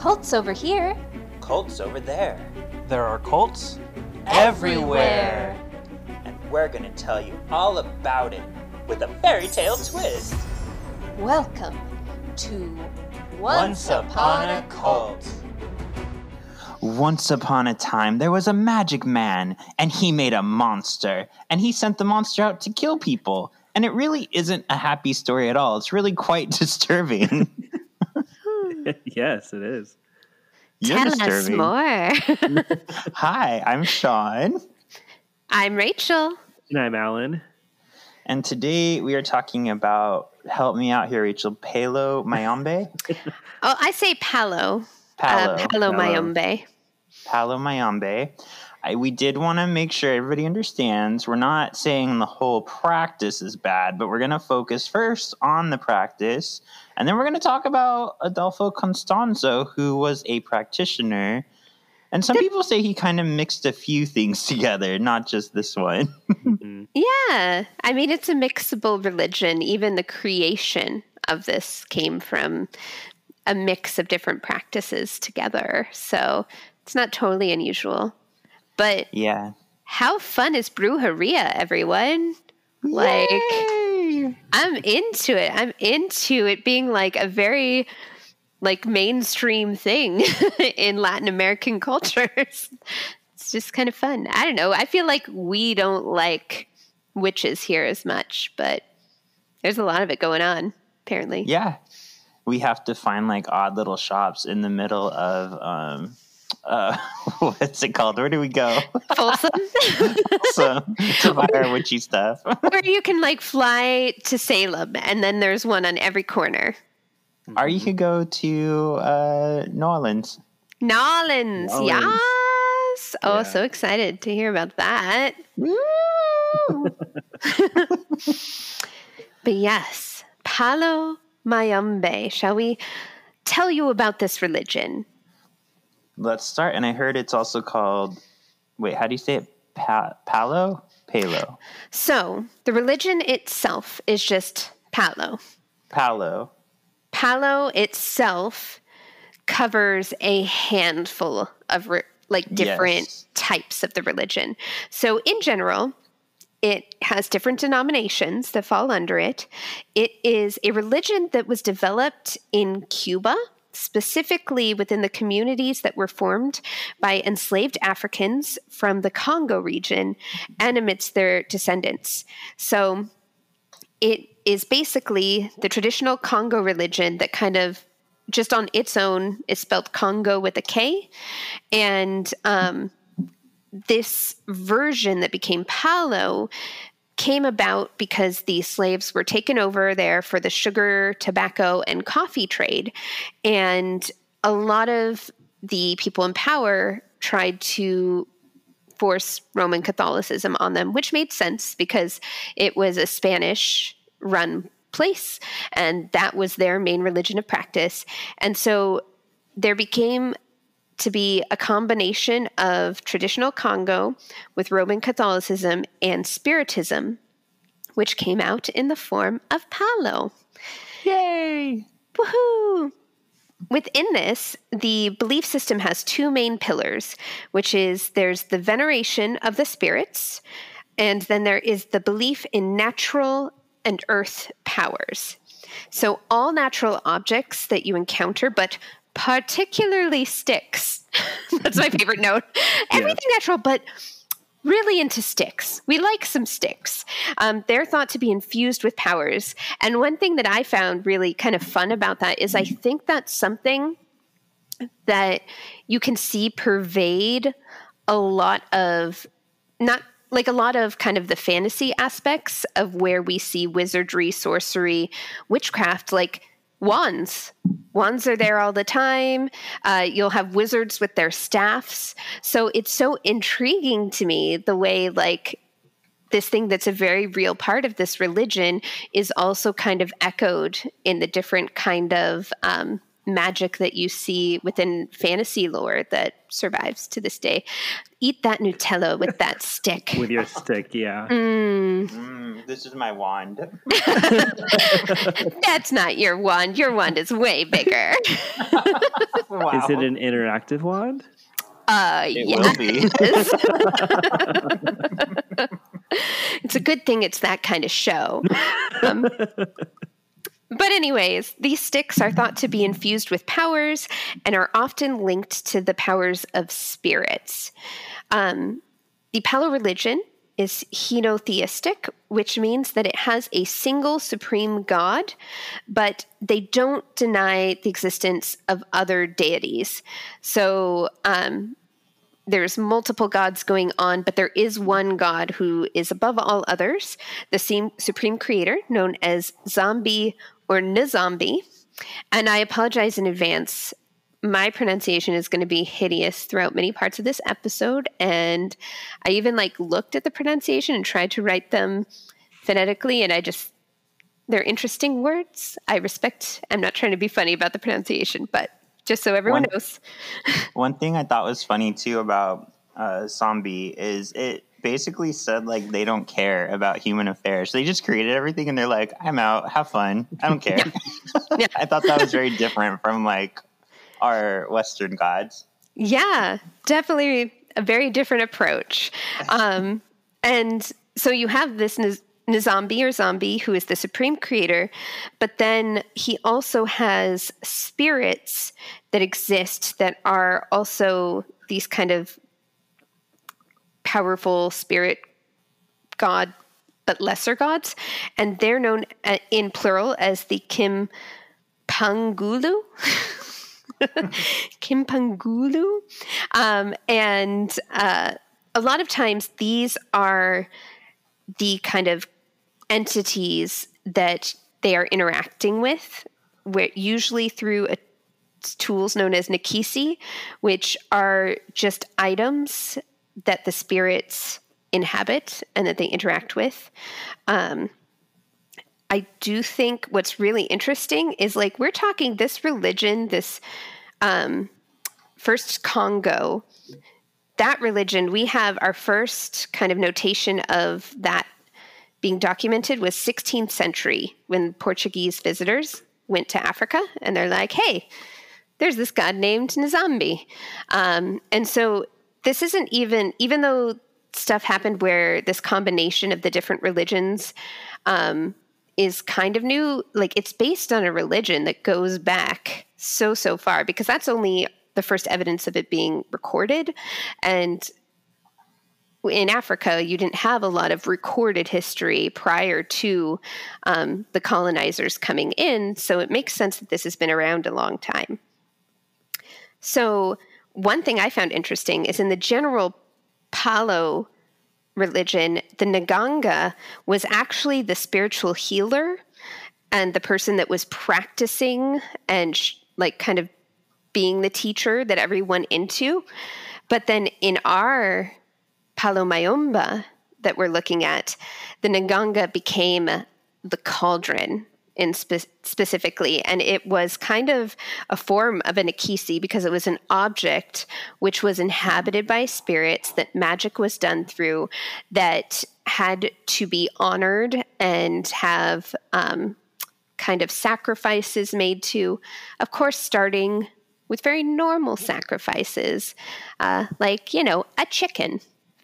Cults over here. Cults over there. There are cults Everywhere. And we're gonna tell you all about it with a fairy tale twist. Welcome to Once Upon a Cult. Once upon a time, there was a magic man, and he made a monster, and he sent the monster out to kill people. And it really isn't a happy story at all. It's really quite disturbing. yes, it is. You're Tell disturbing. us more. Hi, I'm Shawn, I'm Rachael. And I'm Allan. and today we are talking about help me out here, Rachael. Palo Mayombe, Oh, I say Palo. Palo, uh, Palo Palo. Mayombe. Palo Mayombe. I, we did want to make sure everybody understands. We're not saying the whole practice is bad, but we're going to focus first on the practice, and then we're going to talk about Adolfo Constanzo, who was a practitioner. And some people say he kind of mixed a few things together, not just this one. Mhm. Yeah. I mean, it's a mixable religion. Even the creation of this came from a mix of different practices together. So it's not totally unusual. But yeah. how fun is Brujeria, everyone? Like, Yay! I'm into it. I'm into it being like a very like mainstream thing in Latin American cultures. It's just kind of fun. I don't know. I feel like we don't like witches here as much, but there's a lot of it going on, apparently. Yeah. We have to find like odd little shops in the middle of um uh what's it called? Where do we go? Folsom. so to buy our witchy stuff. or you can like fly to Salem and then there's one on every corner. or you could go to uh New Orleans. Nolans, Nolans. yes. Oh, Yeah. so excited to hear about that. But yes, Palo Mayombe. Shall we tell you about this religion? Let's start. And I heard it's also called wait, how do you say it? Pa- Palo? Palo. So, the religion itself is just Palo. Palo. Palo itself covers a handful of re- like different Yes. types of the religion. So, in general, it has different denominations that fall under it. It is a religion that was developed in Cuba, specifically within the communities that were formed by enslaved Africans from the Congo region and amidst their descendants. So, it is basically the traditional Congo religion that kind of just on its own is spelled Congo with a K. And um, this version that became Palo came about because the slaves were taken over there for the sugar, tobacco, and coffee trade. And a lot of the people in power tried to force Roman Catholicism on them, which made sense because it was a Spanish run place and that was their main religion of practice. And so there became to be a combination of traditional Congo with Roman Catholicism and Spiritism, which came out in the form of Palo. Yay! Woohoo! Within this, the belief system has two main pillars, which is there's the veneration of the spirits, and then there is the belief in natural and earth powers. So, all natural objects that you encounter, but particularly sticks. That's my favorite note. Everything natural, but really into sticks. We like some sticks. Um, they're thought to be infused with powers. And one thing that I found really kind of fun about that is I think that's something that you can see pervade a lot of not like a lot of kind of the fantasy aspects of where we see wizardry, sorcery, witchcraft, like wands. Wands are there all the time. Uh, you'll have wizards with their staffs. So it's so intriguing to me the way, like, this thing that's a very real part of this religion is also kind of echoed in the different kind of um, magic that you see within fantasy lore that survives to this day. Eat that Nutella with that stick. With your stick, yeah. Mm, Mm, this is my wand. that's not your wand. Your wand is way bigger. wow. Is it an interactive wand? Uh, It yeah. will be. it's a good thing it's that kind of show. Um, but, anyways, these sticks are thought to be infused with powers and are often linked to the powers of spirits. Um, the Palo religion is henotheistic, which means that it has a single supreme god, but they don't deny the existence of other deities. So, um, there's multiple gods going on, but there is one god who is above all others, the same supreme creator known as Zombie or Nizambi. And I apologize in advance. My pronunciation is going to be hideous throughout many parts of this episode, and I even like looked at the pronunciation and tried to write them phonetically, and I just they're interesting words. I respect. I'm not trying to be funny about the pronunciation, but just so everyone One- knows. One thing I thought was funny too about uh, Zombie is it basically said like they don't care about human affairs. They just created everything and they're like, I'm out, have fun. I don't care. Yeah. I thought that was very different from like our Western gods. Yeah, definitely a very different approach. Um, and so you have this Niz- Nizambi or zombie who is the supreme creator, but then he also has spirits that exist that are also these kind of powerful spirit god, but lesser gods. And they're known uh, in plural as the Kim Pangulu. Kimpungulu. Um, and uh, a lot of times these are the kind of entities that they are interacting with, where usually through a, tools known as Nkisi, which are just items that the spirits inhabit and that they interact with. Um, I do think what's really interesting is like we're talking this religion, this um, first Congo, that religion, we have our first kind of notation of that being documented was 16th century when Portuguese visitors went to Africa and they're like, hey, there's this god named Nzambi. Um, and so this isn't even, even though stuff happened where this combination of the different religions um, is kind of new, like it's based on a religion that goes back so, so far because that's only the first evidence of it being recorded. And in Africa, you didn't have a lot of recorded history prior to um, the colonizers coming in. So it makes sense that this has been around a long time. So, one thing I found interesting is in the general Palo religion, the Nganga was actually the spiritual healer and the person that was practicing and sh- like kind of being the teacher that everyone into. But then in our Palo Mayombe that we're looking at, the Nganga became the cauldron in spe- specifically, and it was kind of a form of an akisi because it was an object which was inhabited by spirits that magic was done through that had to be honored and have um, kind of sacrifices made to, of course, starting with very normal sacrifices, uh, like, you know, a chicken.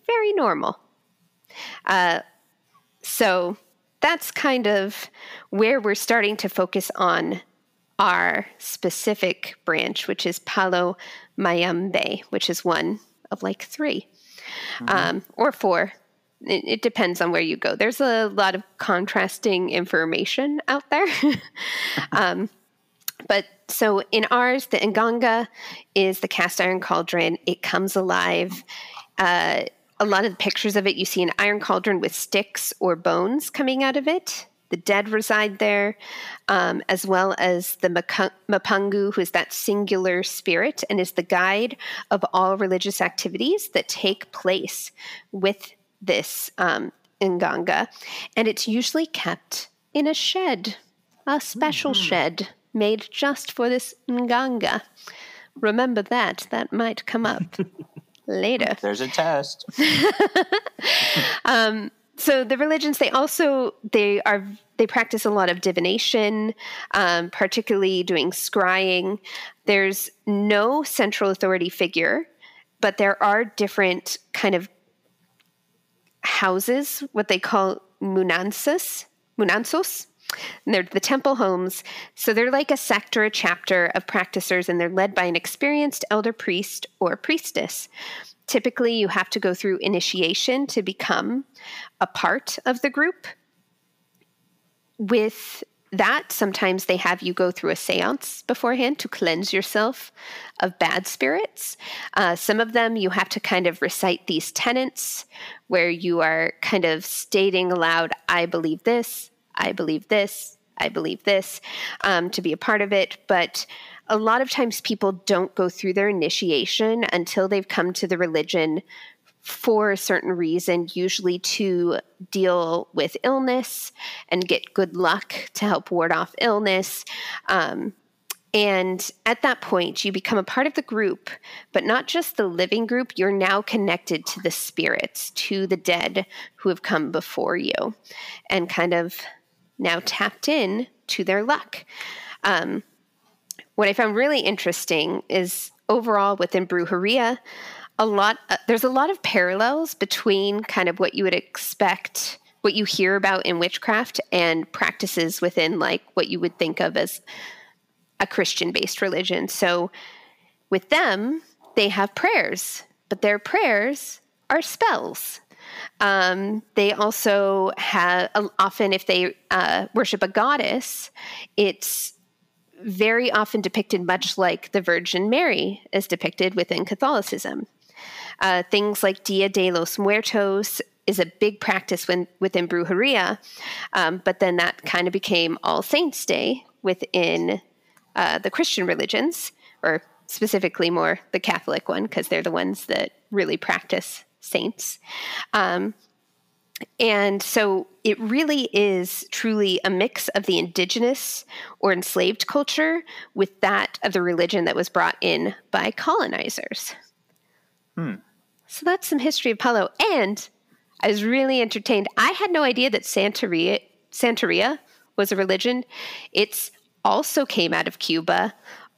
Very normal. Uh, so that's kind of where we're starting to focus on our specific branch, which is Palo Mayombe, which is one of like 3 um, or four. It, it depends on where you go. There's a lot of contrasting information out there. um, but so in ours, the Nganga is the cast iron cauldron. It comes alive. Uh, a lot of the pictures of it, you see an iron cauldron with sticks or bones coming out of it. The dead reside there, um, as well as the Mpungu, who is that singular spirit and is the guide of all religious activities that take place with this um, Nganga. And it's usually kept in a shed, a special shed made just for this Nganga. Remember that. That might come up later. There's a test. um, so the religions they also they are they practice a lot of divination um, particularly doing scrying there's no central authority figure but there are different kind of houses what they call munansas munansos and they're the temple homes so they're like a sect or a chapter of practitioners, and they're led by an experienced elder priest or priestess typically you have to go through initiation to become a part of the group. With that, sometimes they have you go through a seance beforehand to cleanse yourself of bad spirits. Uh, some of them you have to kind of recite these tenets where you are kind of stating aloud, I believe this, I believe this, I believe this, um, to be a part of it. But a lot of times people don't go through their initiation until they've come to the religion for a certain reason, usually to deal with illness and get good luck to help ward off illness. Um, and at that point, you become a part of the group, but not just the living group. You're now connected to the spirits, to the dead who have come before you, and kind of now tapped in to their luck. Um, what I found really interesting is overall within Brujeria, a lot uh, there's a lot of parallels between kind of what you would expect what you hear about in witchcraft and practices within like what you would think of as a Christian based religion. So with them, they have prayers, but their prayers are spells. Um, they also have often, if they uh, worship a goddess, it's very often depicted much like the Virgin Mary is depicted within Catholicism. Uh, things like Dia de los Muertos is a big practice when, within Brujeria, um, but then that kind of became All Saints Day within uh, the Christian religions, or specifically more the Catholic one, because they're the ones that really practice saints. Um, and so it really is truly a mix of the indigenous or enslaved culture with that of the religion that was brought in by colonizers. Hmm. So that's some history of Palo. And I was really entertained. I had no idea that Santeria, Santeria was a religion. It's also came out of Cuba,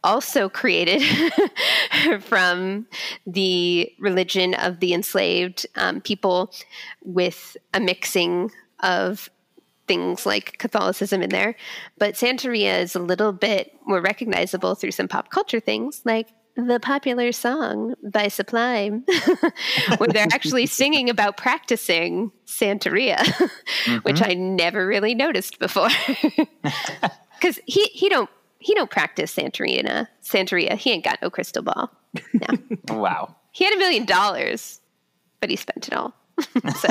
also created from the religion of the enslaved um, people with a mixing of things like Catholicism in there. But Santeria is a little bit more recognizable through some pop culture things like the popular song by Sublime, where they're actually singing about practicing Santeria, mm-hmm. which I never really noticed before. Because he, he don't he don't practice Santeria. Santeria. He ain't got no crystal ball. No. wow. He had a million dollars, but he spent it all. so.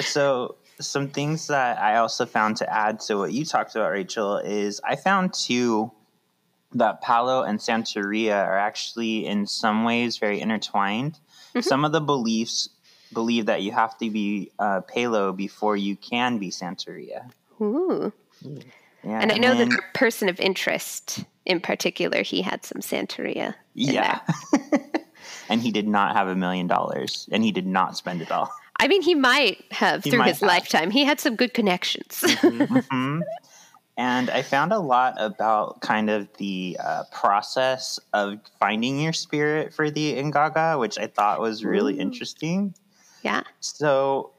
so some things that I also found to add to what you talked about, Rachael, is I found too that Palo and Santeria are actually in some ways very intertwined. Mm-hmm. Some of the beliefs believe that you have to be uh, Palo before you can be Santeria. Ooh. Yeah, and I know that the person of interest in particular, he had some Santeria. Yeah. and he did not have a million dollars and he did not spend it all. I mean, he might have he through might his have. lifetime. He had some good connections. mm-hmm. mm-hmm. And I found a lot about kind of the uh, process of finding your spirit for the Nganga, which I thought was really Ooh. interesting. Yeah. So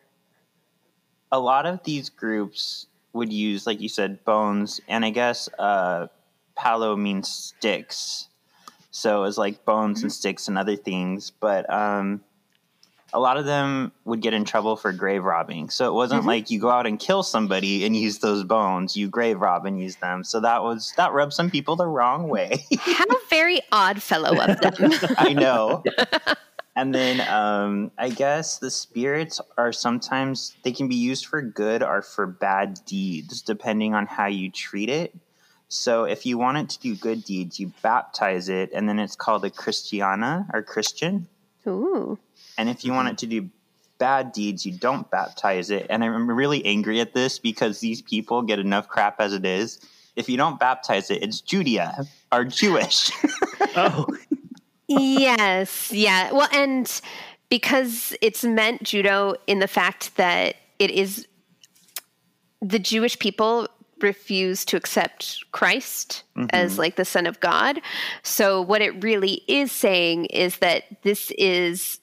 a lot of these groups would use, like you said, bones, and I guess uh, palo means sticks. So it was like bones mm-hmm. and sticks and other things. But um, a lot of them would get in trouble for grave robbing. So it wasn't mm-hmm. like you go out and kill somebody and use those bones. You grave rob and use them. So that was that rubbed some people the wrong way. How very odd fellow of them. I know. and then um, I guess the spirits are sometimes they can be used for good or for bad deeds, depending on how you treat it. So if you want it to do good deeds, you baptize it, and then it's called a Christiana or Christian. Ooh. And if you want it to do bad deeds, you don't baptize it. And I'm really angry at this because these people get enough crap as it is. If you don't baptize it, it's Judea or Jewish. Oh, yes, yeah. Well, and because it's meant judo in the fact that it is the Jewish people refuse to accept Christ mm-hmm. as like the son of God. So what it really is saying is that this is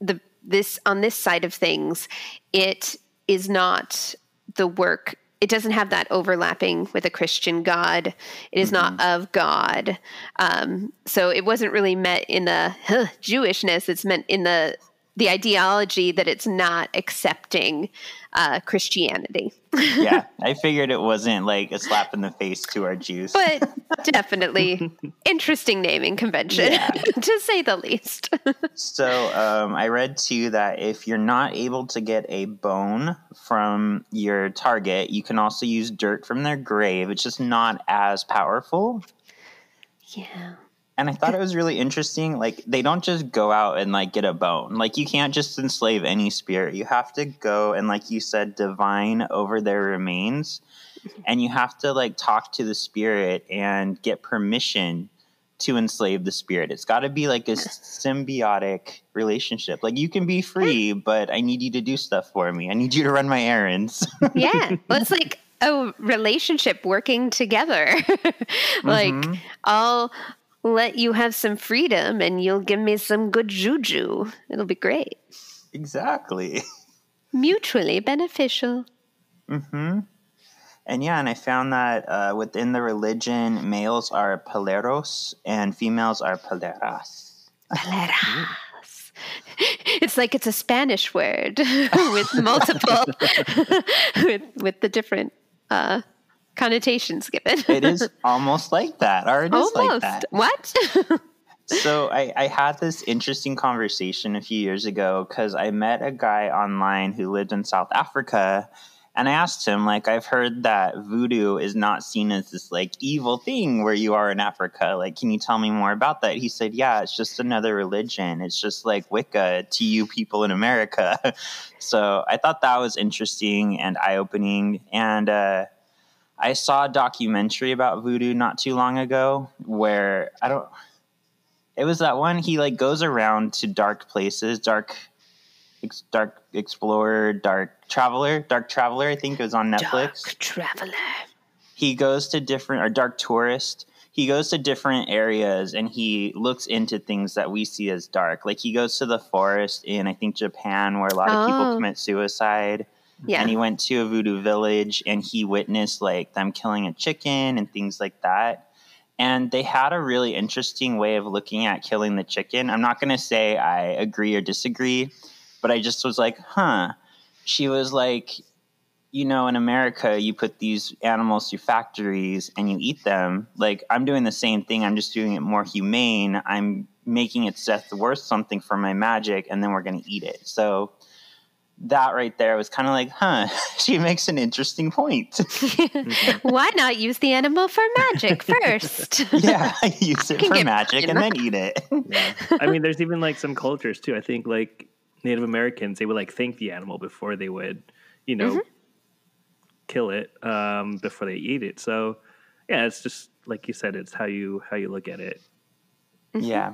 the this on this side of things it is not the work it doesn't have that overlapping with a Christian God. It is not of God. Um, so it wasn't really met in the huh, Jewishness. It's meant in the the ideology that it's not accepting uh, Christianity. yeah, I figured it wasn't like a slap in the face to our Jews. But definitely interesting naming convention, Yeah. to say the least. So um, I read too that if you're not able to get a bone from your target, you can also use dirt from their grave. It's just not as powerful. yeah. And I thought it was really interesting. Like they don't just go out and like get a bone. Like you can't just enslave any spirit. You have to go and like you said, divine over their remains. And you have to like talk to the spirit and get permission to enslave the spirit. It's got to be like a symbiotic relationship. Like you can be free, but I need you to do stuff for me. I need you to run my errands. Yeah. Well, it's like a relationship working together. like, Mhm. I'll let you have some freedom and you'll give me some good juju. It'll be great. exactly. Mutually beneficial. Mm-hmm. And yeah, and I found that uh, within the religion, males are paleros and females are paleras. Paleras. It's like it's a Spanish word with multiple, with, with the different uh, connotations given. It is almost like that, or it is Almost. like that. What? So I, I had this interesting conversation a few years ago because I met a guy online who lived in South Africa. And I asked him, like, I've heard that voodoo is not seen as this like evil thing where you are in Africa. Like, can you tell me more about that? He said, Yeah, it's just another religion. It's just like Wicca to you people in America. so I thought that was interesting and eye opening. And uh, I saw a documentary about voodoo not too long ago where I don't it was that one he like goes around to dark places dark ex- dark explorer dark traveler dark traveler i think it was on netflix Dark traveler. he goes to different or dark tourist he goes to different areas and he looks into things that we see as dark like he goes to the forest in i think japan where a lot of people Oh. commit suicide Yeah. and he went to a voodoo village and he witnessed like them killing a chicken and things like that. And they had a really interesting way of looking at killing the chicken. I'm not going to say i agree or disagree but i just was like huh. She was like you know in america you put these animals through factories and you eat them. Like i'm doing the same thing. I'm just doing it more humane. I'm making its death worth something for my magic and then we're going to eat it. So that right there was kind of like, huh, she makes an interesting point. Why not use the animal for magic first? yeah, use it for magic and then eat it. yeah. I mean, there's even like some cultures too. I think like Native Americans, they would like thank the animal before they would, you know, kill it um, before they eat it. So yeah, it's just like you said, it's how you how you look at it. yeah.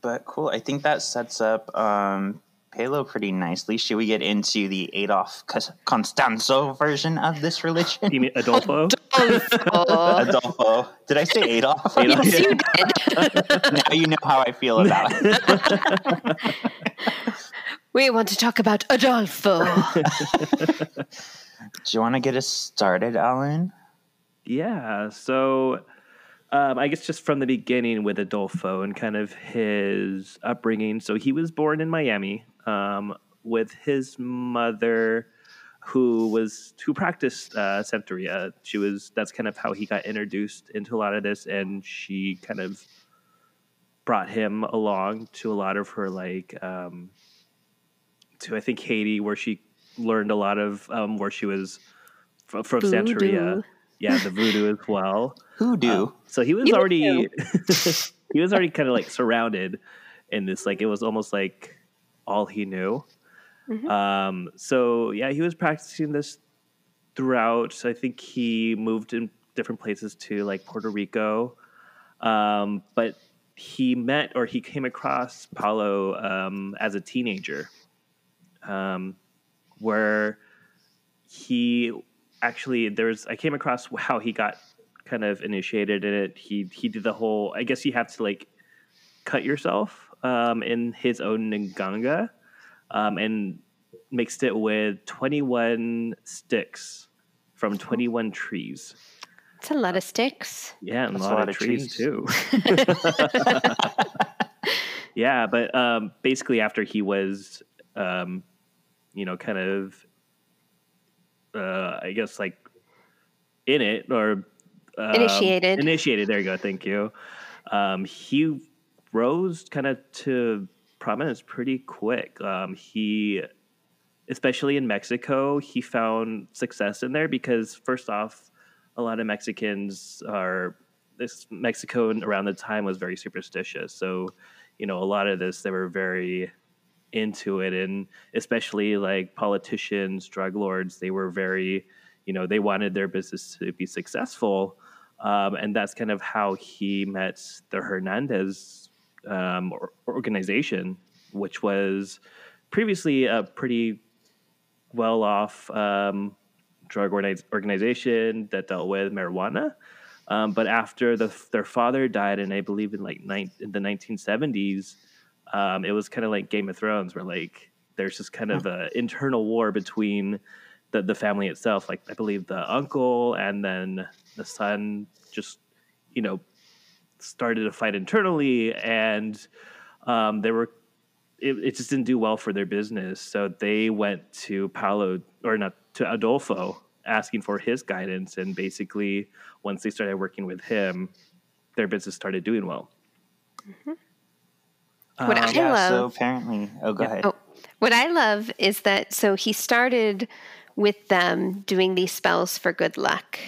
But cool. I think that sets up um, Palo pretty nicely. Should we get into the Adolf Cos- Constanzo version of this religion? You mean Adolfo? Oh, Adolfo. Did I say Adolf? yes, you did. now you know how I feel about it. We want to talk about Adolfo. Do you want to get us started, Allan? Yeah. So um, I guess just from the beginning with Adolfo and kind of his upbringing. So he was born in Miami um, with his mother, who was who practiced uh, Santeria. She was that's kind of how he got introduced into a lot of this, and she kind of brought him along to a lot of her like um, to I think Haiti, where she learned a lot of um, where she was from, Voodoo. Santeria. Yeah, the voodoo as well. Hoodoo. Uh, so he was You already he was already kind of like surrounded in this like it was almost like all he knew. Mhm. Um, so yeah, he was practicing this throughout. I think he moved in different places to like Puerto Rico. Um, but he met or he came across Palo um, as a teenager, um, where he actually there's I came across how he got kind of initiated in it. He he did the whole. I guess you have to like cut yourself um, in his own nganga, um, and mixed it with 21 sticks from 21 trees. It's a lot of sticks. Yeah, and a That's lot, of, trees, too. yeah, but um, basically, after he was, um, you know, kind of, uh, I guess, like in it or um, Initiated. Initiated. There you go. Thank you. Um, he rose kind of to prominence pretty quick. Um, he, especially in Mexico, he found success in there because first off, a lot of Mexicans are this Mexico around the time was very superstitious. So, you know, a lot of this they were very into it, and especially like politicians, drug lords, they were very, you know, they wanted their business to be successful, um, and that's kind of how he met the Hernandez um, organization, which was previously a pretty well off um, drug organization that dealt with marijuana. Um, but after the, their father died, and I believe in like in the 1970s, um, it was kind of like Game of Thrones, where like there's just kind of an internal war between the, the family itself. Like I believe the uncle and then the son just, you know, started a fight internally, and um, they were it, it just didn't do well for their business. So they went to Paolo or not to Adolfo asking for his guidance. And basically, once they started working with him, their business started doing well. What Um, I yeah, love. so apparently, oh, go ahead. Oh, what I love is that so he started with them doing these spells for good luck,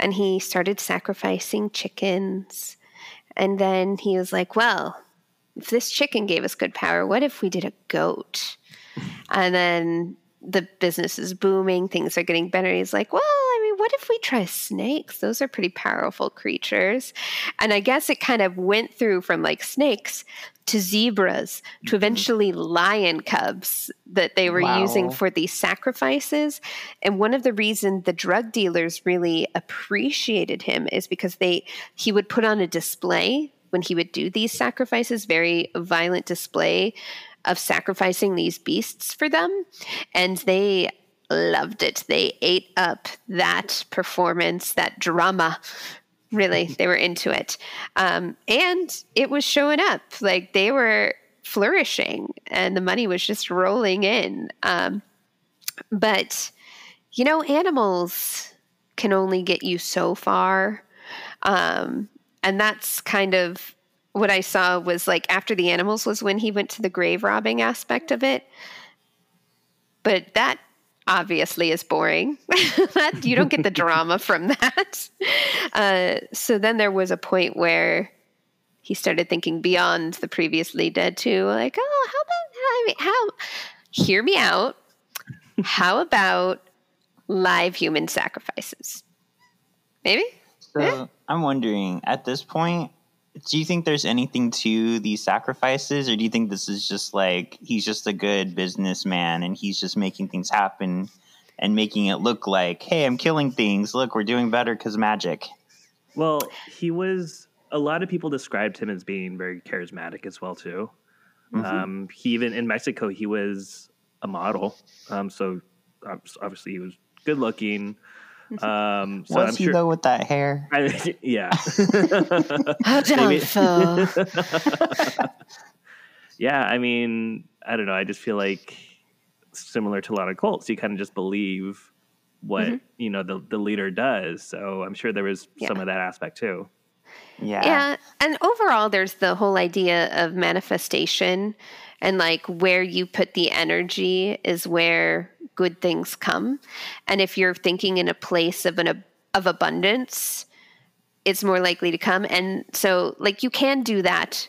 and he started sacrificing chickens, and then he was like, "Well, if this chicken gave us good power, what if we did a goat?" and then the business is booming, things are getting better. He's like, "Well, I mean, what if we try snakes? Those are pretty powerful creatures." And I guess it kind of went through from like snakes to zebras to mm-hmm. eventually lion cubs that they were Wow. using for these sacrifices. And one of the reasons the drug dealers really appreciated him is because they he would put on a display when he would do these sacrifices, very violent display of sacrificing these beasts for them. And they loved it. They ate up that performance, that drama really they were into it. Um, and it was showing up. Like they were flourishing and the money was just rolling in. Um, but you know animals can only get you so far. Um, and that's kind of what i saw was like after the animals was when he went to the grave robbing aspect of it. But that obviously is boring. that you don't get the drama from that. Uh, so then there was a point where he started thinking beyond the previously dead too. Like, oh, how about I mean, how? Hear me out. How about live human sacrifices? Maybe. So I'm wondering, at this point, do you think there's anything to these sacrifices, or do you think this is just like he's just a good businessman and he's just making things happen and making it look like, hey, I'm killing things. Look, we're doing better because magic. Well, he was. A lot of people described him as being very charismatic as well too. Mhm. Um, he even in Mexico he was a model, um, so obviously he was good looking. Um, so Was I'm he sure. though with that hair? I, yeah. Adolfo. yeah, I mean, I don't know. I just feel like similar to a lot of cults, you kind of just believe what Mhm. you know the the leader does. So I'm sure there was Yeah. some of that aspect too. Yeah. Yeah. And overall, there's the whole idea of manifestation and like where you put the energy is where good things come. And if you're thinking in a place of an of abundance, it's more likely to come. And so, like, you can do that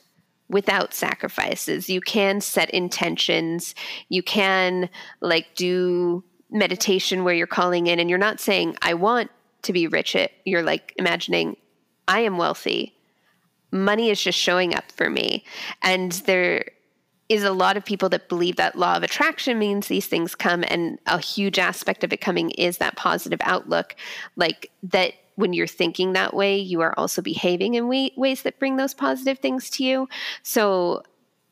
without sacrifices. You can set intentions. You can like do meditation where you're calling in and you're not saying, I want to be rich. You're like imagining, I am wealthy. Money is just showing up for me, and there is a lot of people that believe that law of attraction means these things come, and a huge aspect of it coming is that positive outlook, like that when you're thinking that way, you are also behaving in way, ways that bring those positive things to you. So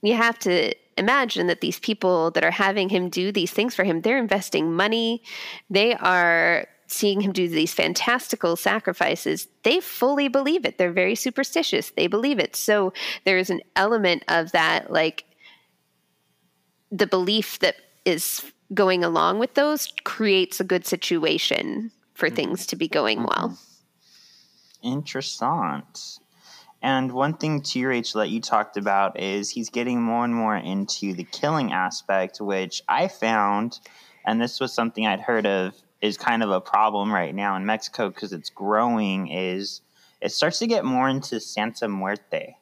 you have to imagine that these people that are having him do these things for him, they're investing money, they are seeing him do these fantastical sacrifices, they fully believe it. They're very superstitious. They believe it. So there's an element of that, like the belief that is going along with those creates a good situation for mm-hmm. things to be going mm-hmm. well. Interessant. And one thing too, Rachael, that you talked about is he's getting more and more into the killing aspect, which I found, and this was something I'd heard of, is kind of a problem right now in Mexico because it's growing. Is it starts to get more into Santa Muerte,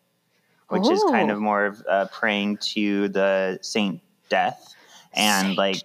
which is kind of more of uh, praying to the Saint Death, and Saint like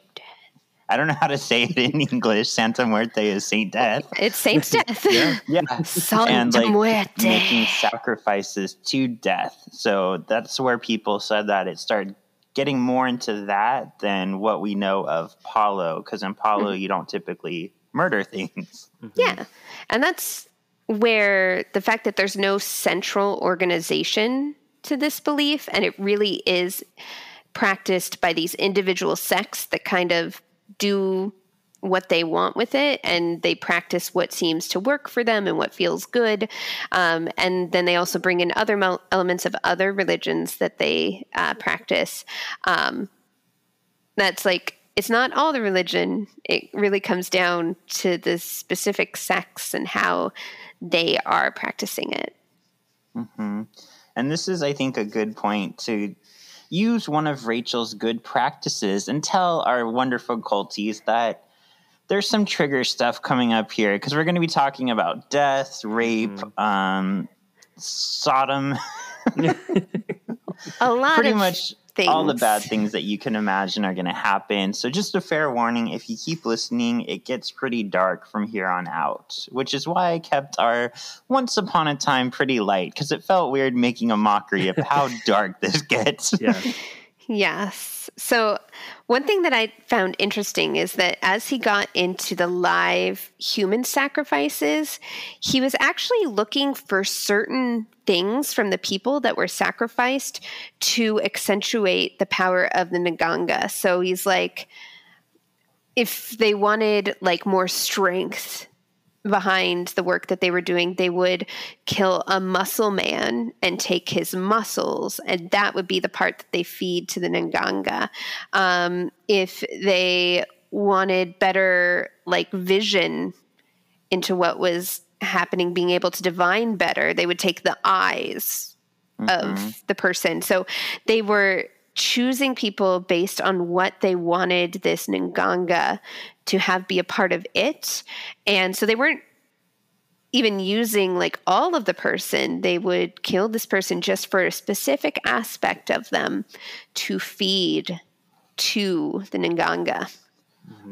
I don't know how to say it in English. Santa Muerte is Saint Death. It's Saint Death. yeah. yeah. Santa and, like, Muerte. Making sacrifices to death. So that's where people said that it started getting more into that than what we know of Palo. Because in Palo, mm-hmm. you don't typically murder things. Mm-hmm. Yeah. And that's where the fact that there's no central organization to this belief and it really is practiced by these individual sects that kind of do what they want with it and they practice what seems to work for them and what feels good. Um, and then they also bring in other mo- elements of other religions that they uh, practice. Um, that's like, it's not all the religion, it really comes down to the specific sects and how they are practicing it. Mm-hmm. And this is, I think, a good point to use one of Rachael's good practices and tell our wonderful culties that there's some trigger stuff coming up here because we're going to be talking about death, rape, mm-hmm. um, Sodom. a lot pretty much things. all the bad things that you can imagine are going to happen. So, just a fair warning if you keep listening, it gets pretty dark from here on out, which is why I kept our Once Upon a Time pretty light because it felt weird making a mockery of how dark this gets. Yeah. Yes. So, one thing that I found interesting is that as he got into the live human sacrifices, he was actually looking for certain things from the people that were sacrificed to accentuate the power of the Nganga. So, he's like, if they wanted like more strength behind the work that they were doing, they would kill a muscle man and take his muscles, and that would be the part that they feed to the Nganga. Um, if they wanted better, like, vision into what was happening, being able to divine better, they would take the eyes mm-hmm. of the person. So they were choosing people based on what they wanted this Nganga to have be a part of it. And so they weren't even using like all of the person. They would kill this person just for a specific aspect of them to feed to the Nganga.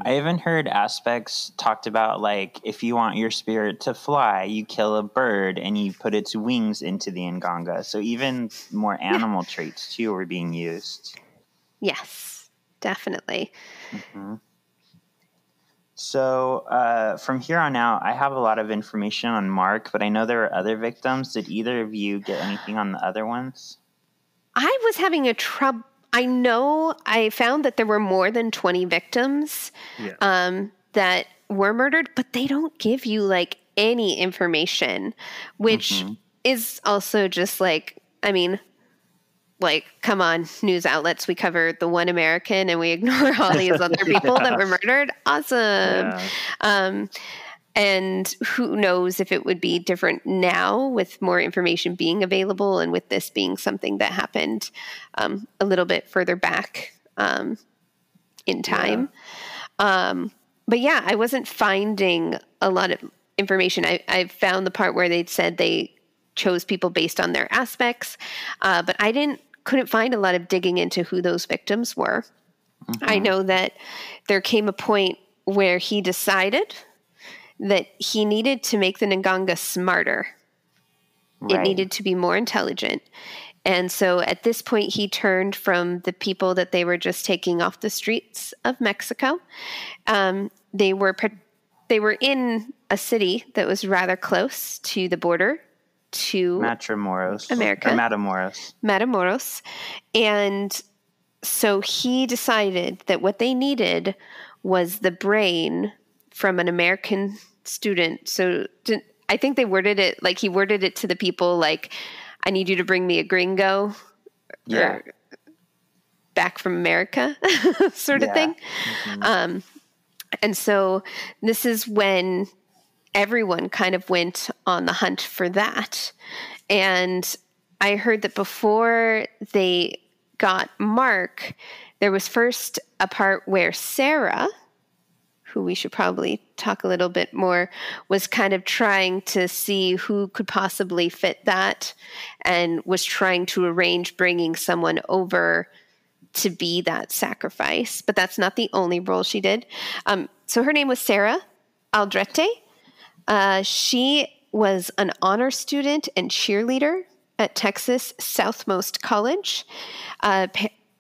I even heard aspects talked about like if you want your spirit to fly, you kill a bird and you put its wings into the Nganga. So even more animal traits too were being used. Yes, definitely. Mm-hmm. So uh, from here on out, I have a lot of information on Mark, but I know there are other victims. Did either of you get anything on the other ones? I was having a trouble I know I found that there were more than 20 victims yeah. um, that were murdered, but they don't give you like any information, which mm-hmm. is also just like, I mean, like, come on, news outlets. We cover the one American and we ignore all these other people yeah. that were murdered. Awesome. Yeah. Um, and who knows if it would be different now with more information being available and with this being something that happened um, a little bit further back um, in time. Yeah. Um, but yeah, I wasn't finding a lot of information. I, I found the part where they said they chose people based on their aspects, uh, but I didn't couldn't find a lot of digging into who those victims were. Mm-hmm. I know that there came a point where he decided that he needed to make the Nganga smarter. It needed to be more intelligent. And so at this point, he turned from the people that they were just taking off the streets of Mexico. Um, they were they were in a city that was rather close to the border to Matamoros. America. Or Matamoros. Matamoros. And so he decided that what they needed was the brain from an American student. So didn't- I think they worded it like he worded it to the people like, I need you to bring me a gringo Yeah. or back from America, sort of Yeah. thing. Um, and so this is when everyone kind of went on the hunt for that. And I heard that before they got Mark, there was first a part where Sarah, who we should probably talk a little bit more, was kind of trying to see who could possibly fit that and was trying to arrange bringing someone over to be that sacrifice. But that's not the only role she did. Um, so her name was Sarah Aldrete. Uh, she was an honor student and cheerleader at Texas Southmost College. Uh,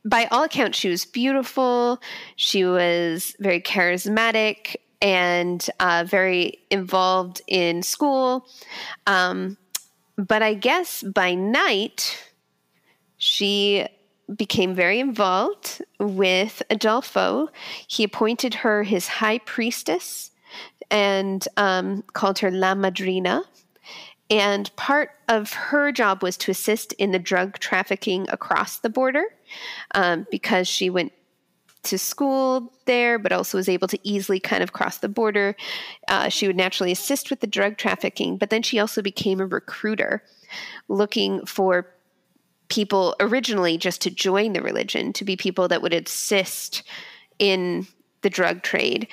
by all accounts, she was beautiful. She was very charismatic and uh, very involved in school. Um, but I guess by night, she became very involved with Adolfo. He appointed her his high priestess and um, called her La Madrina. And part of her job was to assist in the drug trafficking across the border um, because she went to school there, but also was able to easily kind of cross the border. Uh, she would naturally assist with the drug trafficking, but then she also became a recruiter looking for people originally just to join the religion, to be people that would assist in the drug trade,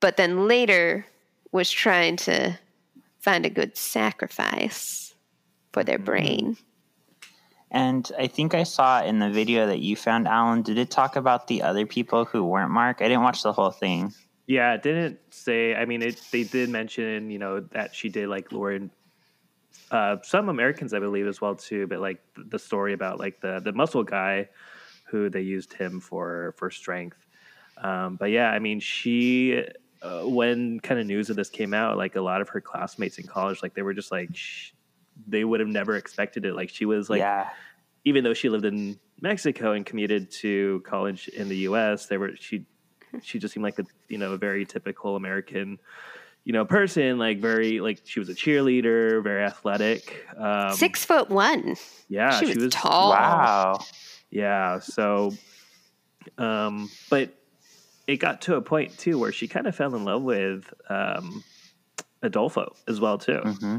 but then later was trying to find a good sacrifice for their brain. And I think I saw in the video that you found, Allan, did it talk about the other people who weren't Mark? I didn't watch the whole thing. Yeah, it didn't say. I mean, it they did mention, you know, that she did like Lauren. Uh, some Americans, I believe, as well too. But like the story about like the the muscle guy, who they used him for for strength. Um, but yeah, I mean, she uh, when kind of news of this came out, like a lot of her classmates in college, like they were just like, they would have never expected it. Like she was like, yeah. even though she lived in Mexico and commuted to college in the U.S., they were she she just seemed like a you know a very typical American you know person, like very like she was a cheerleader, very athletic. Um, Six foot one. yeah, she, was tall. Wow. Yeah, so, um, but it got to a point too where she kind of fell in love with um, Adolfo as well too. hmm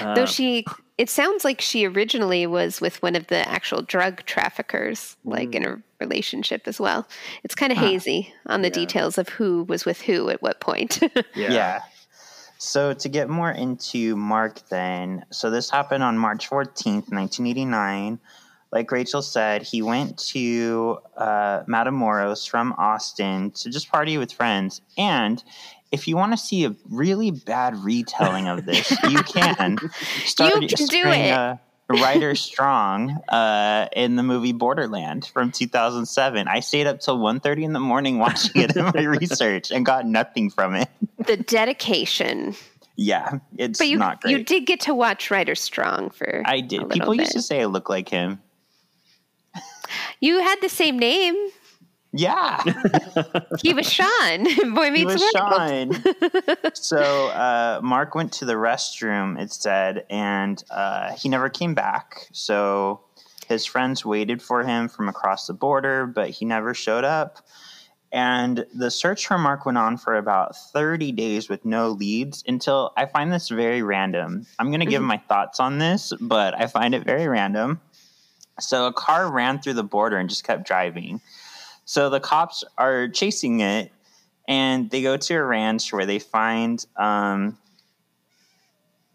Um, Though she, it sounds like she originally was with one of the actual drug traffickers, like in a relationship as well. It's kind of Huh. hazy on the Yeah. details of who was with who at what point. Yeah. So to get more into Mark, then, so this happened on March 14th, 1989. Like Rachael said, he went to uh, Matamoros from Austin to just party with friends. And if you want to see a really bad retelling of this, you can. Start You can do it. Uh, Ryder Strong uh, in the movie Borderland from 2007. I stayed up till 1.30 in the morning watching it in my research and got nothing from it. the dedication. Yeah, it's But you, not great. you did get to watch Ryder Strong for. I did. People used to say I look like him. You had the same name. Yeah, He was Shawn. Boy he Meets was World. Shawn. so uh, Mark went to the restroom. It said, and uh, he never came back. So his friends waited for him from across the border, but he never showed up. And the search for Mark went on for about 30 days with no leads until I find this very random. I'm going to give my thoughts on this, but I find it very random. So a car ran through the border and just kept driving. So the cops are chasing it and they go to a ranch where they find um,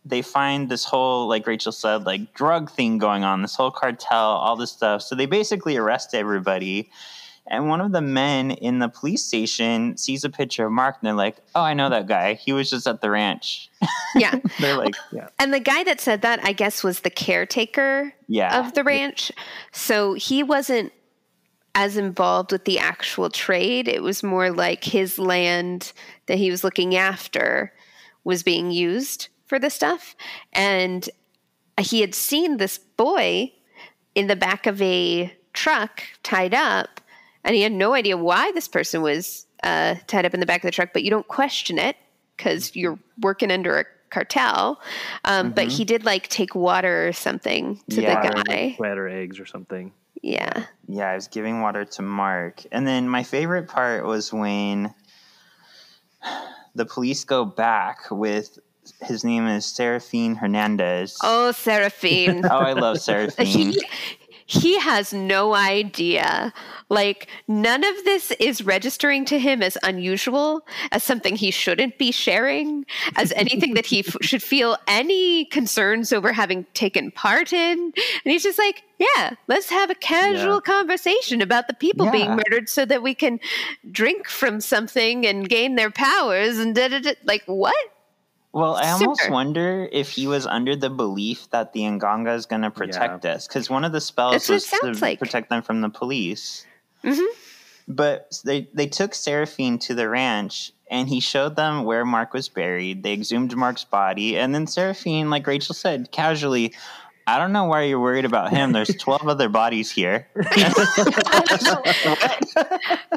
they find this whole like Rachael said like drug thing going on, this whole cartel, all this stuff. So they basically arrest everybody And one of the men in the police station sees a picture of Mark and they're like, Oh, I know that guy. He was just at the ranch. Yeah. they're like, Yeah. And the guy that said that, I guess, was the caretaker Yeah. of the ranch. So he wasn't as involved with the actual trade. It was more like his land that he was looking after was being used for the stuff. And he had seen this boy in the back of a truck tied up, and he had no idea why this person was uh, tied up in the back of the truck, but you don't question it because you're working under a cartel. Um, But he did like take water or something to Yeah. the guy. Or eggs or something. Yeah. Yeah, I was giving water to Mark. And then my favorite part was when the police go back with his name is Serafin Hernandez. Oh, Serafin. Oh, I love Serafin. He, has no idea. Like, none of this is registering to him as unusual, as something he shouldn't be sharing, as anything that he f- should feel any concerns over having taken part in. And he's just like, yeah, let's have a casual Yeah. conversation about the people being murdered so that we can drink from something and gain their powers and da da da. Like, what? Well, I almost Super. wonder if he was under the belief that the Nganga is going to protect us because one of the spells That's what it was to like. protect them from the police. Mhm. But they they took Serafin to the ranch and he showed them where Mark was buried. They exhumed Mark's body, and then Serafin, like Rachael said, casually. I don't know why you're worried about him. There's 12 other bodies here.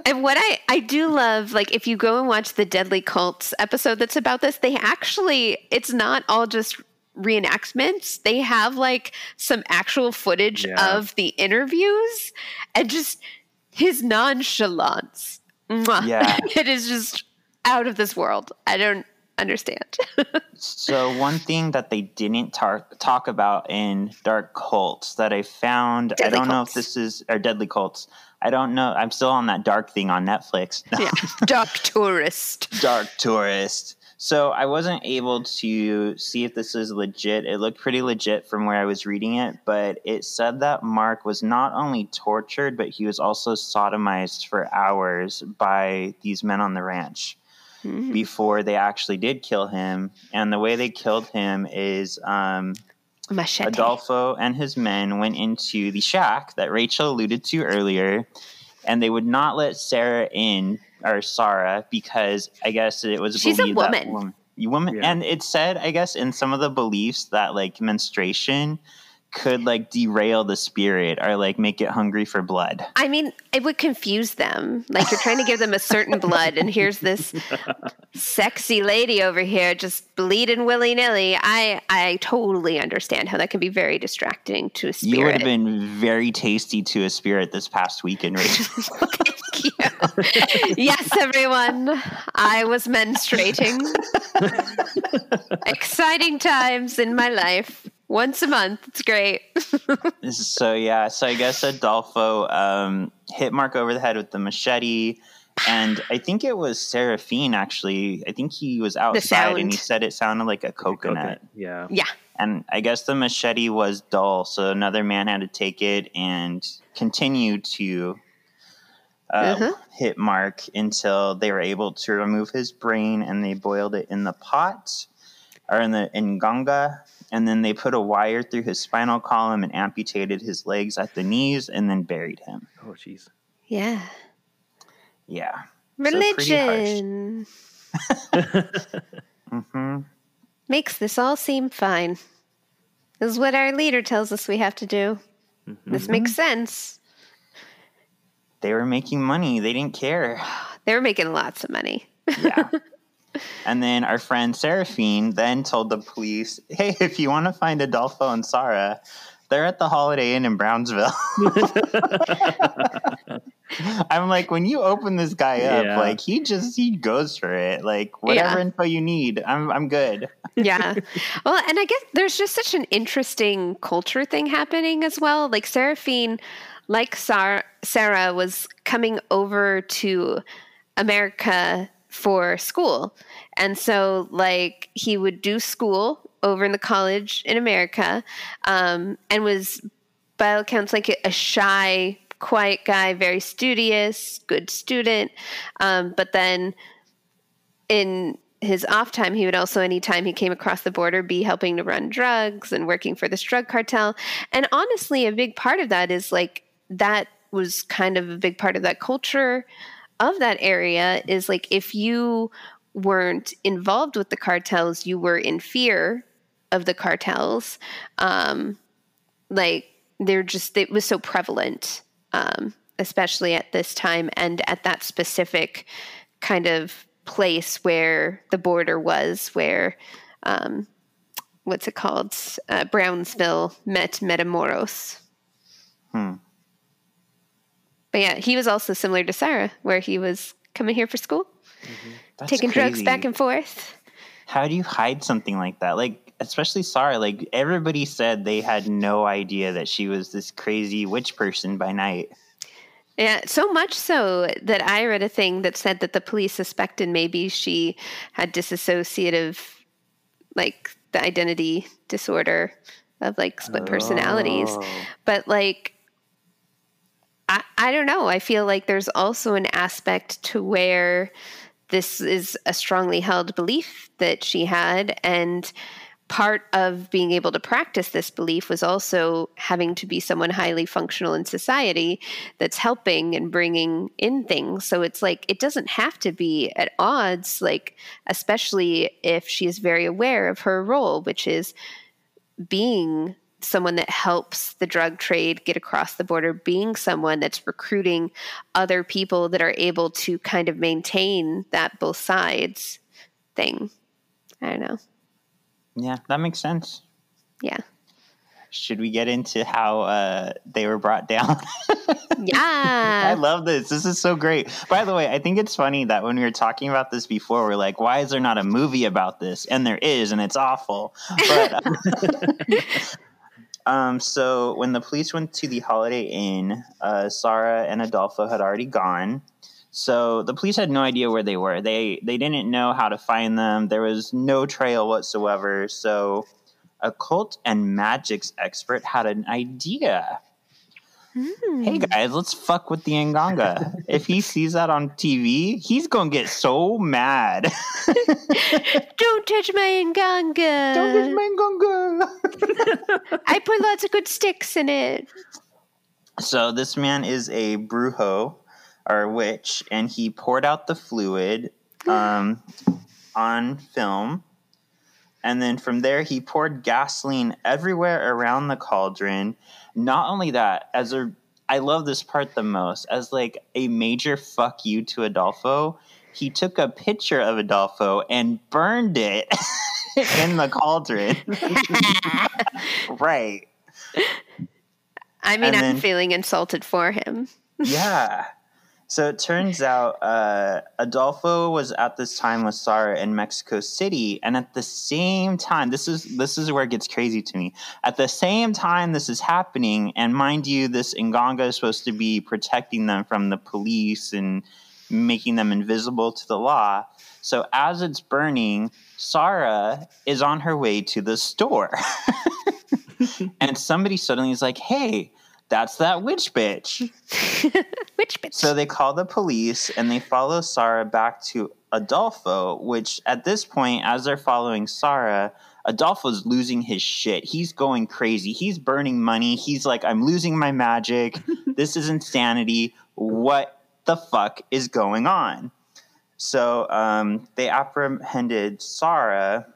And what I I do love, like if you go and watch the Deadly Cults episode that's about this, they actually it's not all just reenactments. They have like some actual footage Yeah. of the interviews and just his nonchalance. Yeah. it is just out of this world. I don't understand. So one thing that they didn't tar- talk about in Dark Cults that I found, I don't know if this is or Deadly Cults. I don't know. I'm still on that dark thing on Netflix. yeah. Dark tourist. dark tourist. So I wasn't able to see if this is legit. It looked pretty legit from where I was reading it, but it said that Mark was not only tortured, but he was also sodomized for hours by these men on the ranch Mhm. before they actually did kill him. And the way they killed him is um, Machete. Adolfo and his men went into the shack that Rachael alluded to earlier, and they would not let Sarah in or Sarah because I guess it was She's a believed that woman. woman, you woman, Yeah. and it said I guess in some of the beliefs that like menstruation could like derail the spirit or like make it hungry for blood. I mean, it would confuse them. Like you're trying to give them a certain blood, and here's this sexy lady over here just bleeding willy nilly. I I totally understand how that can be very distracting to a spirit. You would have been very tasty to a spirit this past weekend, Rachael. Thank you. yes, everyone. I was menstruating. Exciting times in my life. Once a month. It's great. so yeah, so I guess Adolfo um, hit Mark over the head with the machete, and I think it was Serafin actually. I think he was outside and he said it sounded like a coconut. Coconut. Yeah. yeah. And I guess the machete was dull, so another man had to take it and continue to uh, Mhm. hit Mark until they were able to remove his brain and they boiled it in the pot or in the Nganga. And then they put a wire through his spinal column and amputated his legs at the knees and then buried him. Oh, jeez. Yeah. Yeah. So pretty harsh. Religion hmm makes this all seem fine. This is what our leader tells us we have to do. This Mm-hmm. makes sense. They were making money. They didn't care. They were making lots of money. Yeah. and then our friend Serafin then told the police, hey, if you want to find Adolfo and Sarah, they're at the Holiday Inn in Brownsville. I'm like, when you open this guy up, Yeah. like he just he goes for it. Like whatever Yeah. info you need, I'm I'm good. yeah. Well, and I guess there's just such an interesting culture thing happening as well. Like Serafin, like Sar- Sarah, was coming over to America for school. And so, like, he would do school over in the college in America um, and was, by all accounts, like a shy, quiet guy, very studious, good student. Um, but then in his off time, he would also, anytime he came across the border, be helping to run drugs and working for this drug cartel. And honestly, a big part of that is like that was kind of a big part of that culture of that area is like if you weren't involved with the cartels, you were in fear of the cartels. Um, like they're just, it was so prevalent, um, especially at this time and at that specific kind of place where the border was, where um, what's it called? Uh, Brownsville met Matamoros. Hmm. But yeah, he was also similar to Sarah, where he was coming here for school, mm-hmm. That's taking drugs back and forth. How do you hide something like that? Like, especially Sarah. Like, everybody said they had no idea that she was this crazy witch person by night. Yeah, so much so that I read a thing that said that the police suspected maybe she had disassociative, like the identity disorder of like split personalities. Oh. But like, I, I don't know. I feel like there's also an aspect to where this is a strongly held belief that she had. And part of being able to practice this belief was also having to be someone highly functional in society that's helping and bringing in things. So it's like it doesn't have to be at odds, like, especially if she is very aware of her role, which is being someone that helps the drug trade get across the border, being someone that's recruiting other people that are able to kind of maintain that both sides thing. I don't know. Yeah, that makes sense. Yeah. Should we get into how uh, they were brought down? Yeah. I love this. This is so great. By the way, I think it's funny that when we were talking about this before, we're like, why is there not a movie about this? And there is, and it's awful. But um, so when the police went to the Holiday Inn, uh, Sarah and Adolfo had already gone. So the police had no idea where they were. They they didn't know how to find them. There was no trail whatsoever. So a cult and magics expert had an idea. Hey guys, let's fuck with the Nganga. if he sees that on TV, he's gonna get so mad. Don't touch my nganga. Don't touch my Nganga. I put lots of good sticks in it. So this man is a brujo or witch, and he poured out the fluid um, on film. And then from there, he poured gasoline everywhere around the cauldron. Not only that, as a I love this part the most. As like a major fuck you to Adolfo, he took a picture of Adolfo and burned it in the cauldron. right. I mean, And I'm then- feeling insulted for him. yeah. So it turns out uh, Adolfo was at this time with Sarah in Mexico City, and at the same time, this is this is where it gets crazy to me. At the same time, this is happening, and mind you, this Nganga is supposed to be protecting them from the police and making them invisible to the law. So as it's burning, Sarah is on her way to the store, and somebody suddenly is like, "Hey." That's that witch bitch. witch bitch? So they call the police and they follow Sarah back to Adolfo, which at this point, as they're following Sarah, Adolfo's losing his shit. He's going crazy. He's burning money. He's like, I'm losing my magic. this is insanity. What the fuck is going on? So um, they apprehended Sarah.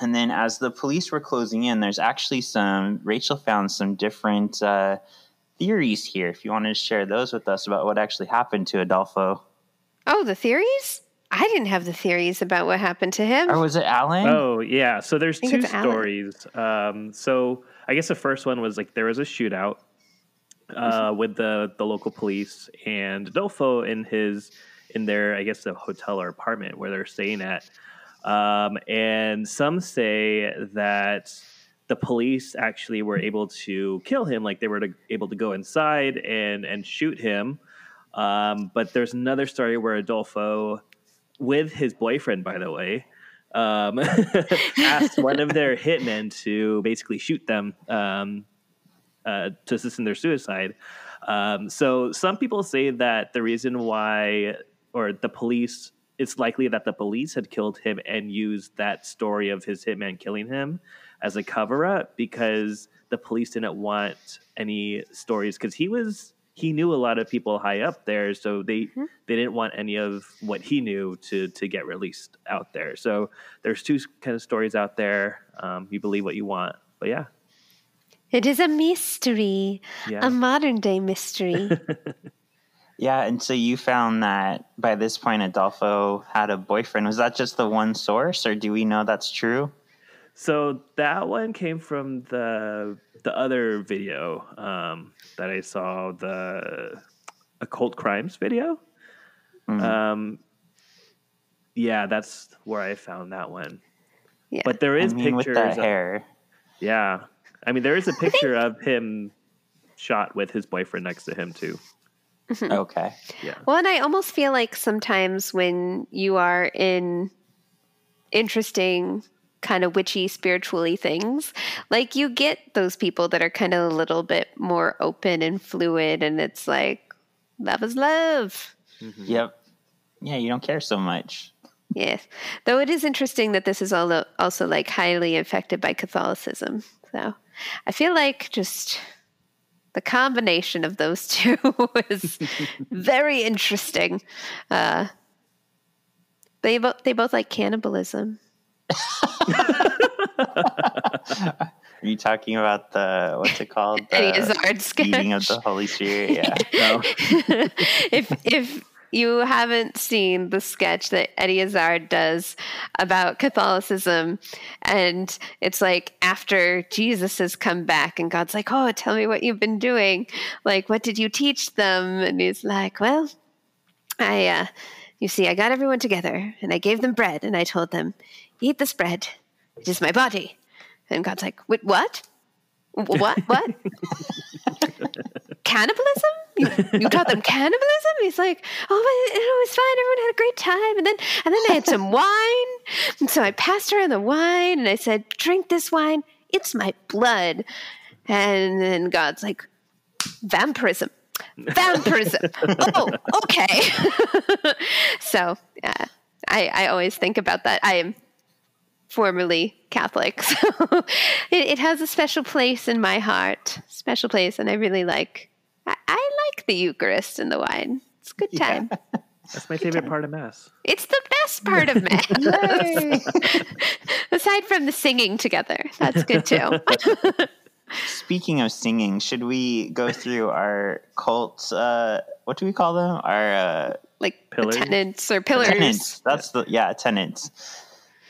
And then, as the police were closing in, there's actually some, Rachael found some different uh, theories here. If you wanted to share those with us about what actually happened to Adolfo. oh, the theories? I didn't have the theories about what happened to him. Or was it Allan? Oh yeah, so there's two stories. Um, so I guess the first one was like there was a shootout uh, Mm-hmm. with the the local police and Adolfo in his in their I guess the hotel or apartment where they're staying at, um, and some say that the police actually were able to kill him, like they were to, able to go inside and and shoot him. Um, but there's another story where Adolfo, with his boyfriend, by the way, um, asked one of their hitmen to basically shoot them. Um, uh, to assist in their suicide. Um, so some people say that the reason why, or the police, it's likely that the police had killed him and used that story of his hitman killing him as a cover up because the police didn't want any stories because he was he knew a lot of people high up there, so they Mhm. they didn't want any of what he knew to to get released out there. So there's two kind of stories out there. Um, you believe what you want, but yeah, It is a mystery, yeah. a modern day mystery. Yeah, and so you found that by this point Adolfo had a boyfriend. Was that just the one source, or do we know that's true? So that one came from the the other video um, that I saw, the occult crimes video. Mhm. Um, yeah, that's where I found that one. Yeah. But there is I mean, with pictures. that of- hair. yeah, I mean there is a picture of him shot with his boyfriend next to him too. Mm-hmm. Okay. Yeah. Well, and I almost feel like sometimes when you are in interesting, kind of witchy, spiritually things, like you get those people that are kind of a little bit more open and fluid, and it's like, love is love. Mm-hmm. Yep. Yeah, you don't care so much. Yes. Though it is interesting that this is all also like highly affected by Catholicism. So I feel like just the combination of those two is very interesting. Uh, they both they both like cannibalism. Are you talking about the what's it called? Eddie The Izzard sketch. eating of the Holy Spirit. Yeah. No. if if you haven't seen the sketch that Eddie Izzard does about Catholicism, and it's like after Jesus has come back, and God's like, "Oh, tell me what you've been doing. Like, what did you teach them?" And he's like, "Well, I, uh, you see, I got everyone together, and I gave them bread, and I told them, eat this bread. It is my body." And God's like, "Wait, what? What? What?" cannibalism? You, taught them cannibalism? He's like, oh, but it was fine. Everyone had a great time. And then, and then I had some wine. And so I passed around the wine and I said, drink this wine. It's my blood. And then God's like, vampirism. Vampirism. oh, okay. so yeah, I, I always think about that. I am formerly Catholic, so it, it has a special place in my heart. Special place, and I really like. I, I like the Eucharist and the wine. It's a good time. That's my favorite part of mass. It's the best part of Mass. Aside from the singing together, that's good too. Speaking of singing, should we go through our cult? Uh, what do we call them? Our uh, like Pillars? tenants or pillars. tenants. That's the yeah tenants.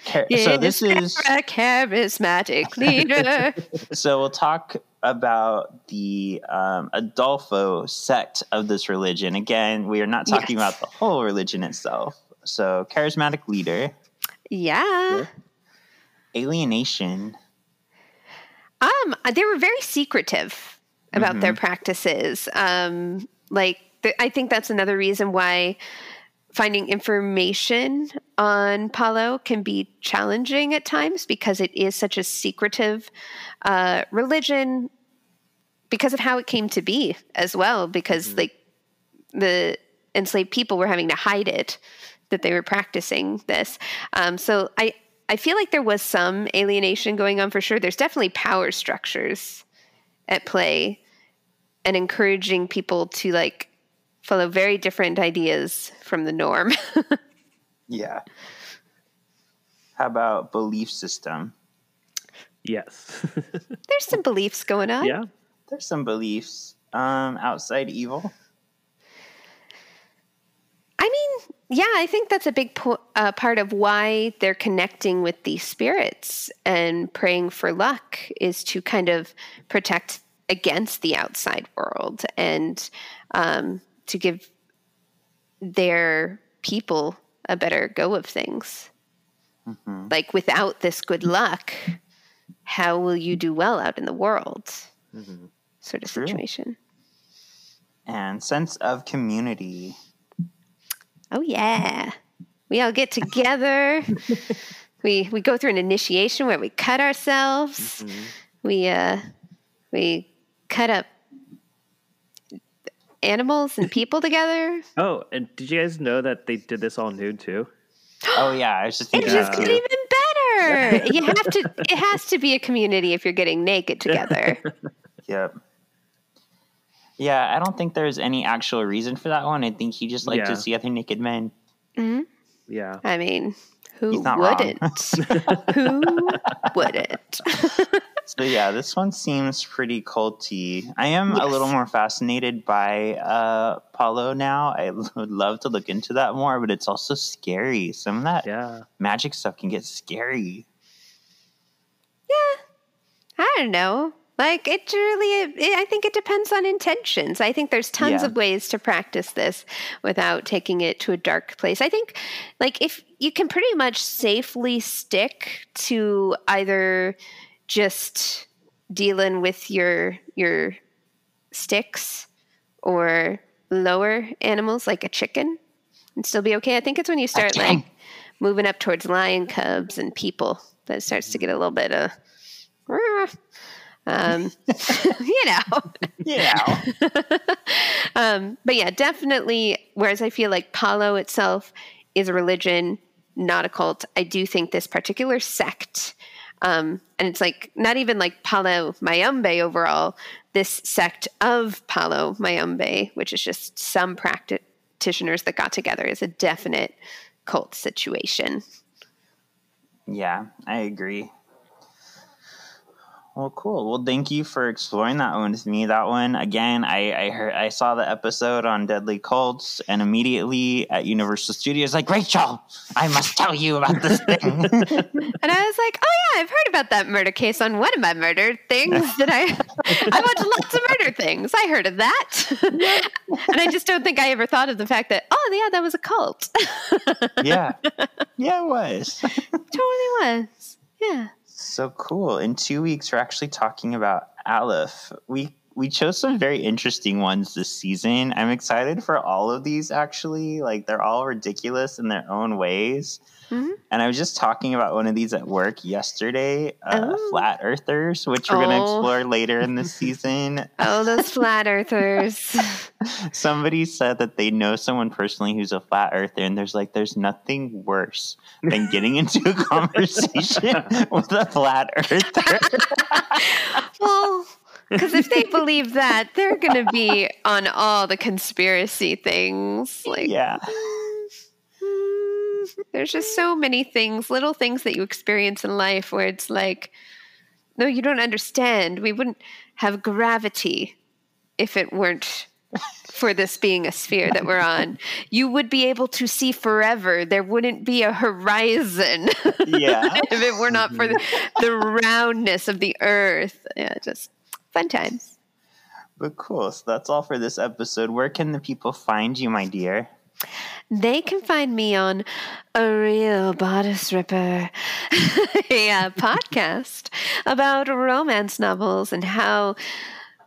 Char- so this is a charismatic leader. so we'll talk about the um, Adolfo sect of this religion. Again, we are not talking Yes. about the whole religion itself. So charismatic leader, yeah. alienation. Um, they were very secretive about their practices. Um, like I think that's another reason why finding information on Palo can be challenging at times because it is such a secretive uh, religion because of how it came to be as well. Because like the enslaved people were having to hide it that they were practicing this. Um, so I I feel like there was some alienation going on for sure. There's definitely power structures at play and encouraging people to like follow very different ideas from the norm. Yeah. How about belief system? Yes. There's some beliefs going on. yeah. There's some beliefs um, outside evil. I mean, yeah, I think that's a big po- uh, part of why they're connecting with these spirits and praying for luck is to kind of protect against the outside world and um, to give their people a better go of things. Mm-hmm. Like, without this good luck, how will you do well out in the world? Mm-hmm. Sort of True. situation. And sense of community. Oh yeah. We all get together. we we go through an initiation where we cut ourselves. Mm-hmm. We uh we cut up animals and people together. Oh, and did you guys know that they did this all nude too? Oh yeah, I was just It thinking just got even better. You have to. It has to be a community if you're getting naked together. Yep. Yeah, I don't think there's any actual reason for that one. I think he just liked Yeah. to see other naked men. Mm-hmm. Yeah. I mean, who He's not wrong. wouldn't? who wouldn't? So yeah, this one seems pretty culty. I am a little more fascinated by uh Palo now. I would love to look into that more, but it's also scary. Some of that Yeah. magic stuff can get scary. Yeah, I don't know. Like it really, it, I think it depends on intentions. I think there's tons Yeah. of ways to practice this without taking it to a dark place. I think, like, if you can pretty much safely stick to either just dealing with your your sticks or lower animals like a chicken and still be okay. I think it's when you start like moving up towards lion cubs and people that it starts to get a little bit of um, you know. Yeah. Um, but yeah, definitely. Whereas I feel like Palo itself is a religion, not a cult. I do think this particular sect, um, and it's like not even like Palo Mayombe overall. This sect of Palo Mayombe, which is just some practitioners that got together, is a definite cult situation. yeah, I agree. Well, cool. Well, thank you for exploring that one with me. That one again, I I heard I saw the episode on Deadly Cults, and immediately at Universal Studios, like Rachael, I must tell you about this thing. And I was like, oh yeah, I've heard about that murder case on one of my murder things that I I watch lots of murder things. I heard of that. and I just don't think I ever thought of the fact that, oh yeah, that was a cult. yeah, yeah, it was. totally was. Yeah. So cool. In two weeks, we're actually talking about Aleph. We we chose some very interesting ones this season. I'm excited for all of these. Actually, like they're all ridiculous in their own ways. Mhm. And I was just talking about one of these at work yesterday, uh, Oh. flat earthers, which we're going to Oh. explore later in the season. Oh, those flat earthers. Somebody said that they know someone personally who's a flat earther, and there's like, there's nothing worse than getting into a conversation with a flat earther. well, because if they believe that, they're going to be on all the conspiracy things. Like, yeah. There's just so many things, little things that you experience in life where it's like, no, you don't understand. We wouldn't have gravity if it weren't for this being a sphere that we're on. You would be able to see forever. There wouldn't be a horizon Yeah. if it were not for the, the roundness of the earth. Yeah, just fun times. But cool. So that's all for this episode. Where can the people find you, my dear? They can find me on a real bodice ripper, a uh, podcast about romance novels and how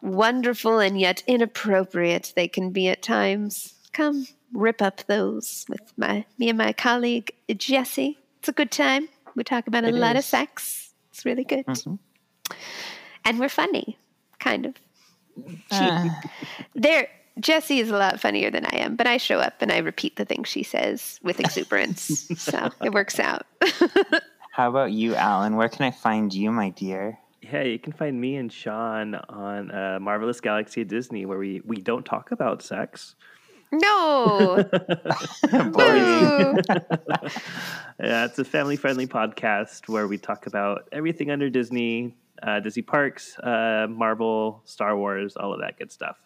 wonderful and yet inappropriate they can be at times. Come rip up those with my me and my colleague Jesse. It's a good time. We talk about a It lot of sex. It's really good, Mhm. and we're funny, kind of. Uh, There, Jessie is a lot funnier than I am, but I show up and I repeat the things she says with exuberance, so it works out. how about you, Allan? Where can I find you, my dear? Yeah, you can find me and Shawn on uh, Marvelous Galaxy of Disney, where we, we don't talk about sex. no, Boring. Woo. Yeah, it's a family friendly podcast where we talk about everything under Disney, uh, Disney parks, uh, Marvel, Star Wars, all of that good stuff.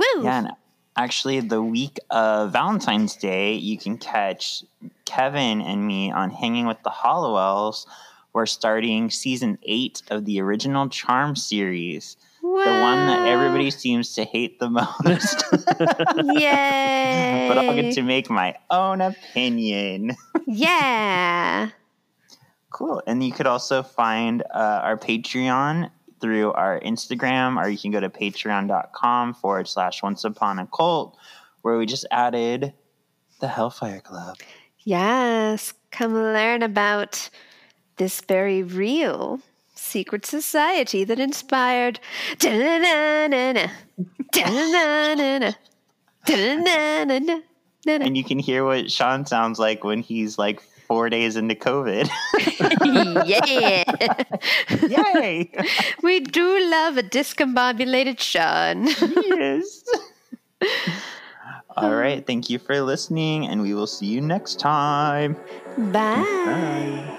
Woo! Yeah, and actually, the week of Valentine's Day, you can catch Kevin and me on Hanging with the Halliwells. We're starting season eight of the original Charm series, the one that everybody seems to hate the most. Yay! but I'll get to make my own opinion. yeah. Cool. And you could also find uh, our Patreon through our Instagram, or you can go to patreon.com forward slash once upon a cult, where we just added the Hellfire Club. Yes, come learn about this very real secret society that inspired. And you can hear what Shawn sounds like when he's like four days into COVID. yeah. Yay! We do love a discombobulated Shawn. yes. All right. Thank you for listening, and we will see you next time. Bye. Bye.